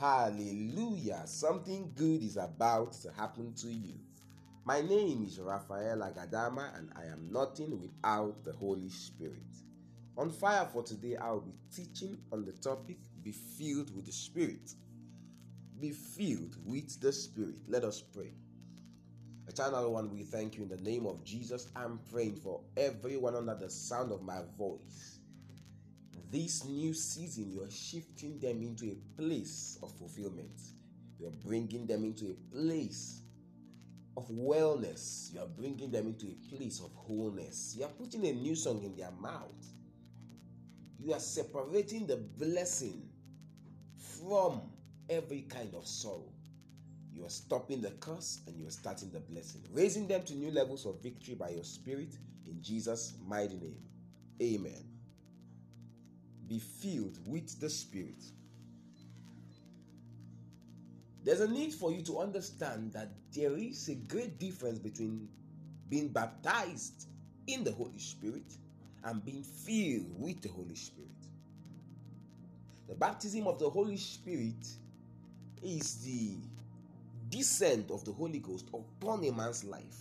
Hallelujah. Something good is about to happen to you. My name is Raphael Agadama and I am nothing without the Holy Spirit. On fire for today, I will be teaching on the topic Be filled with the Spirit. Be filled with the Spirit. Let us pray. Eternal One, we thank you in the name of Jesus. I'm praying for everyone under the sound of my voice this new season, you're shifting them into a place of fulfillment. You're bringing them into a place of wellness. You're bringing them into a place of wholeness. You're putting a new song in their mouth. You are separating the blessing from every kind of sorrow. You are stopping the curse and you are starting the blessing, raising them to new levels of victory by your spirit in Jesus' mighty name. Amen be filled with the Spirit. There's a need for you to understand that there is a great difference between being baptized in the Holy Spirit and being filled with the Holy Spirit. The baptism of the Holy Spirit is the descent of the Holy Ghost upon a man's life.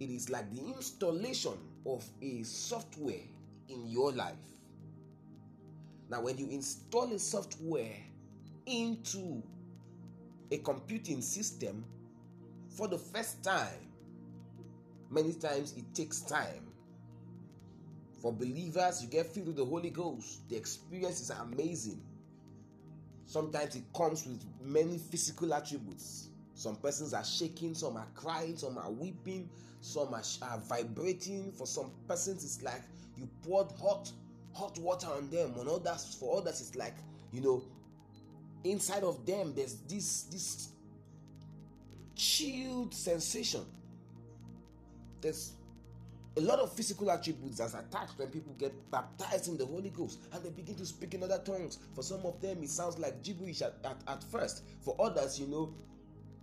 It is like the installation of a software in your life. Now, when you install a software into a computing system for the first time, many times it takes time. For believers, you get filled with the Holy Ghost. The experience is amazing. Sometimes it comes with many physical attributes. Some persons are shaking, some are crying, some are weeping, some are, are vibrating. For some persons, it's like you poured hot hot water on them. On others, for others, it's like you know, inside of them, there's this this chilled sensation. There's a lot of physical attributes that's attached when people get baptized in the Holy Ghost and they begin to speak in other tongues. For some of them, it sounds like gibberish at, at, at first. For others, you know,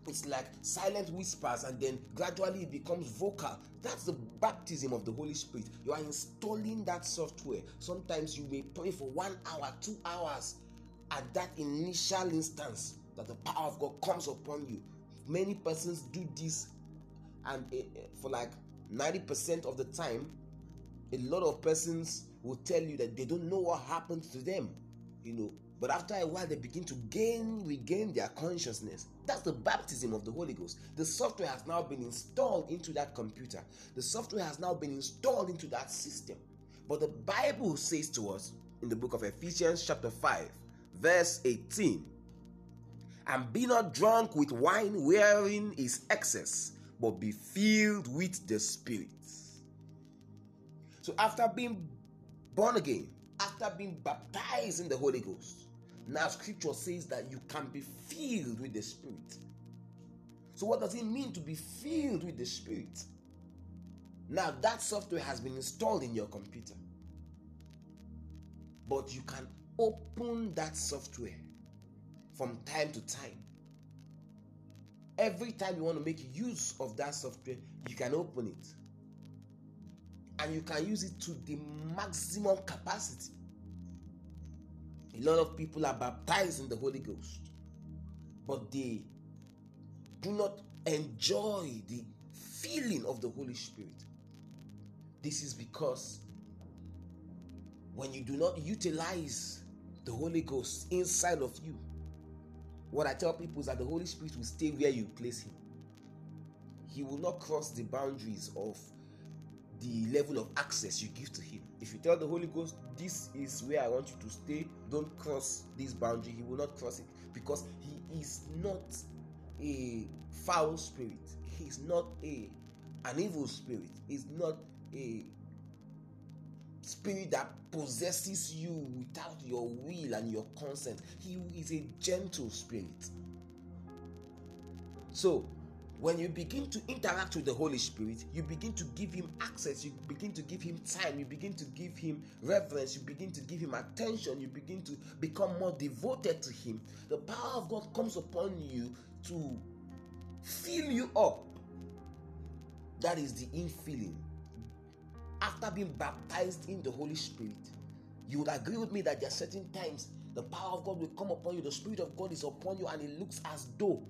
it's like silent whispers and then gradually it becomes vocal. That's the baptism of the holy spirit. You are installing that software. Sometimes you may pray for one hour two hours at that initial instance that the power of god comes upon you. Many persons do this and eh, eh, for like 90% of the time a lot of persons will tell you that they don't know what happened to them you know but after a while, they begin to gain, regain their consciousness. That's the baptism of the Holy Ghost. The software has now been installed into that computer, the software has now been installed into that system. But the Bible says to us in the book of Ephesians, chapter 5, verse 18 And be not drunk with wine wherein is excess, but be filled with the Spirit. So after being born again, after being baptized in the Holy Ghost, now, scripture says that you can be filled with the Spirit. So, what does it mean to be filled with the Spirit? Now, that software has been installed in your computer, but you can open that software from time to time. Every time you want to make use of that software, you can open it and you can use it to the maximum capacity. A lot of people are baptized in the Holy Ghost, but they do not enjoy the feeling of the Holy Spirit. This is because when you do not utilize the Holy Ghost inside of you, what I tell people is that the Holy Spirit will stay where you place Him. He will not cross the boundaries of the level of access you give to him. If you tell the Holy Ghost, This is where I want you to stay, don't cross this boundary, he will not cross it because he is not a foul spirit, he's not a an evil spirit, he's not a spirit that possesses you without your will and your consent. He is a gentle spirit. So, when you begin to interact with the Holy Spirit, you begin to give Him access, you begin to give Him time, you begin to give Him reverence, you begin to give Him attention, you begin to become more devoted to Him. The power of God comes upon you to fill you up. That is the infilling. After being baptized in the Holy Spirit, you would agree with me that there are certain times The power of God will come upon you. The Spirit of God is upon you, and it looks as though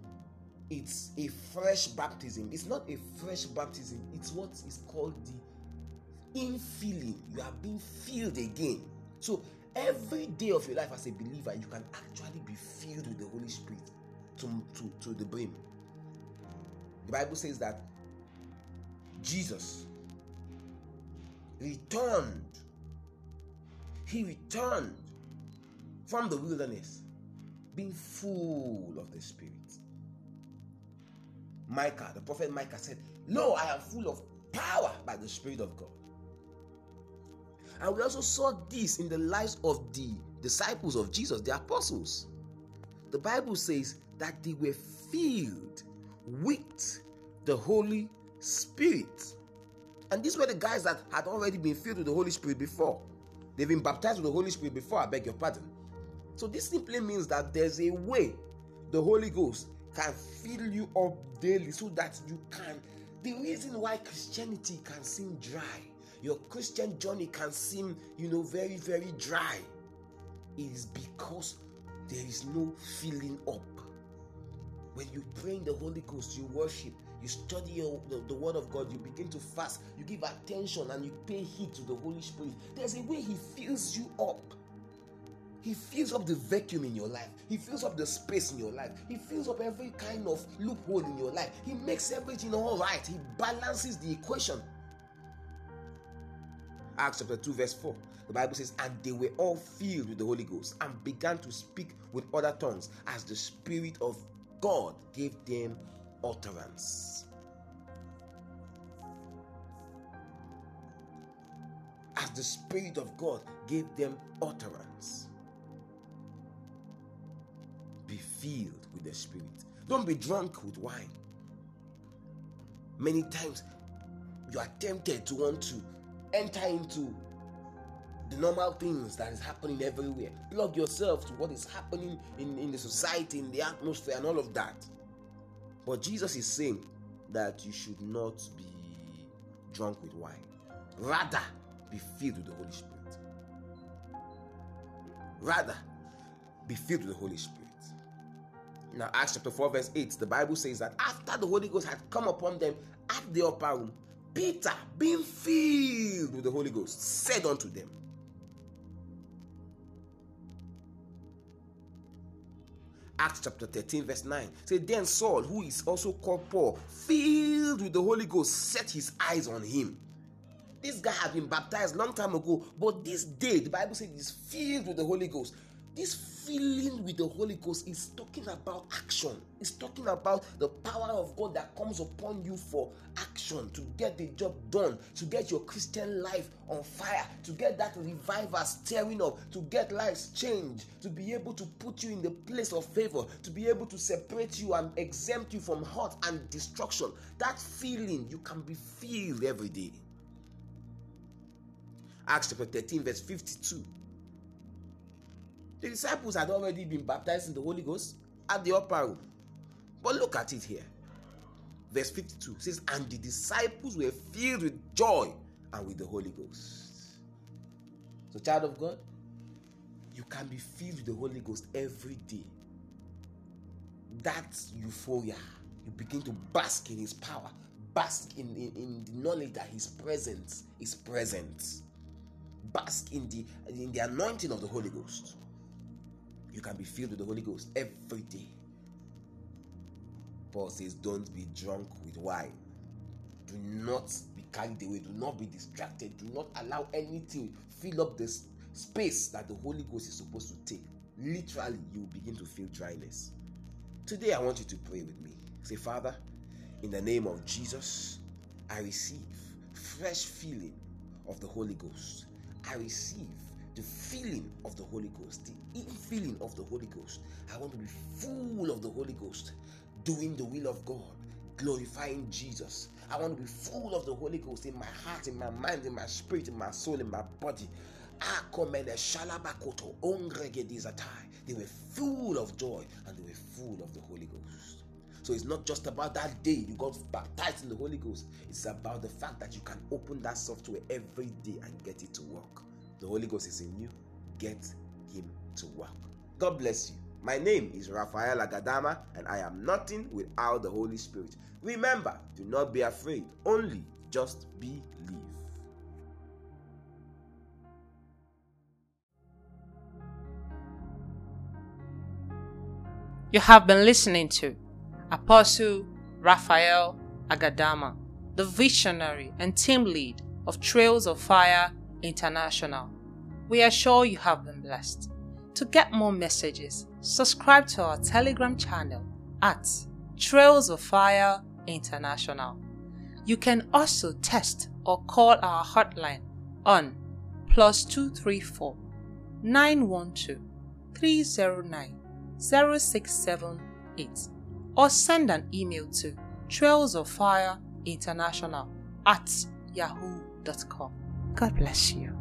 it's a fresh baptism. It's not a fresh baptism, it's what is called the infilling. You are being filled again. So every day of your life as a believer, you can actually be filled with the Holy Spirit to, to, to the brim. The Bible says that Jesus returned. He returned from the wilderness being full of the Spirit. Micah, the prophet Micah said, Lo, I am full of power by the Spirit of God. And we also saw this in the lives of the disciples of Jesus, the apostles. The Bible says that they were filled with the Holy Spirit. And these were the guys that had already been filled with the Holy Spirit before. They've been baptized with the Holy Spirit before, I beg your pardon. So this simply means that there's a way the Holy Ghost can fill you up daily so that you can. The reason why Christianity can seem dry, your Christian journey can seem, you know, very, very dry, is because there is no filling up. When you pray in the Holy Ghost, you worship, you study your, the, the, Word of God, you begin to fast, you give attention, and you pay heed to the Holy Spirit. There's a way He fills you up. He fills up the vacuum in your life. He fills up the space in your life. He fills up every kind of loophole in your life. He makes everything all right. He balances the equation. Acts chapter 2, verse 4. The Bible says, And they were all filled with the Holy Ghost and began to speak with other tongues as the Spirit of God gave them utterance. As the Spirit of God gave them utterance. Filled with the Spirit. Don't be drunk with wine. Many times you are tempted to want to enter into the normal things that is happening everywhere. Plug yourself to what is happening in, in the society, in the atmosphere, and all of that. But Jesus is saying that you should not be drunk with wine. Rather, be filled with the Holy Spirit. Rather, be filled with the Holy Spirit. Now, Acts chapter 4, verse 8, the Bible says that after the Holy Ghost had come upon them at the upper room, Peter, being filled with the Holy Ghost, said unto them, Acts chapter 13, verse 9. Say, then Saul, who is also called Paul, filled with the Holy Ghost, set his eyes on him. This guy had been baptized long time ago, but this day, the Bible says he's filled with the Holy Ghost. This filling with the Holy Ghost is talking about action. It's talking about the power of God that comes upon you for action, to get the job done, to get your Christian life on fire, to get that revival stirring up, to get lives changed, to be able to put you in the place of favor, to be able to separate you and exempt you from hurt and destruction. That feeling, you can be filled every day. Acts chapter 13, verse 52. The disciples had already been baptized in the Holy Ghost at the upper room. But look at it here. Verse 52 says, And the disciples were filled with joy and with the Holy Ghost. So, child of God, you can be filled with the Holy Ghost every day. That's euphoria. You begin to bask in His power, bask in, in, in the knowledge that His presence is present, bask in the, in the anointing of the Holy Ghost you can be filled with the Holy Ghost every day. Paul says, Don't be drunk with wine. Do not be carried away. Do not be distracted. Do not allow anything fill up the space that the Holy Ghost is supposed to take. Literally, you begin to feel dryness. Today, I want you to pray with me. Say, Father, in the name of Jesus, I receive fresh feeling of the Holy Ghost. I receive the feeling of the Holy Ghost, the infilling of the Holy Ghost. I want to be full of the Holy Ghost, doing the will of God, glorifying Jesus. I want to be full of the Holy Ghost in my heart, in my mind, in my spirit, in my soul, in my body. They were full of joy and they were full of the Holy Ghost. So it's not just about that day you got baptized in the Holy Ghost. It's about the fact that you can open that software every day and get it to work. The Holy Ghost is in you. Get Him to work. God bless you. My name is Raphael Agadama, and I am nothing without the Holy Spirit. Remember, do not be afraid, only just believe. You have been listening to Apostle Raphael Agadama, the visionary and team lead of Trails of Fire International. We are sure you have been blessed. To get more messages, subscribe to our Telegram channel at Trails of Fire International. You can also text or call our hotline on plus 234 912 309 0678 or send an email to Trails of Fire International at yahoo.com. God bless you.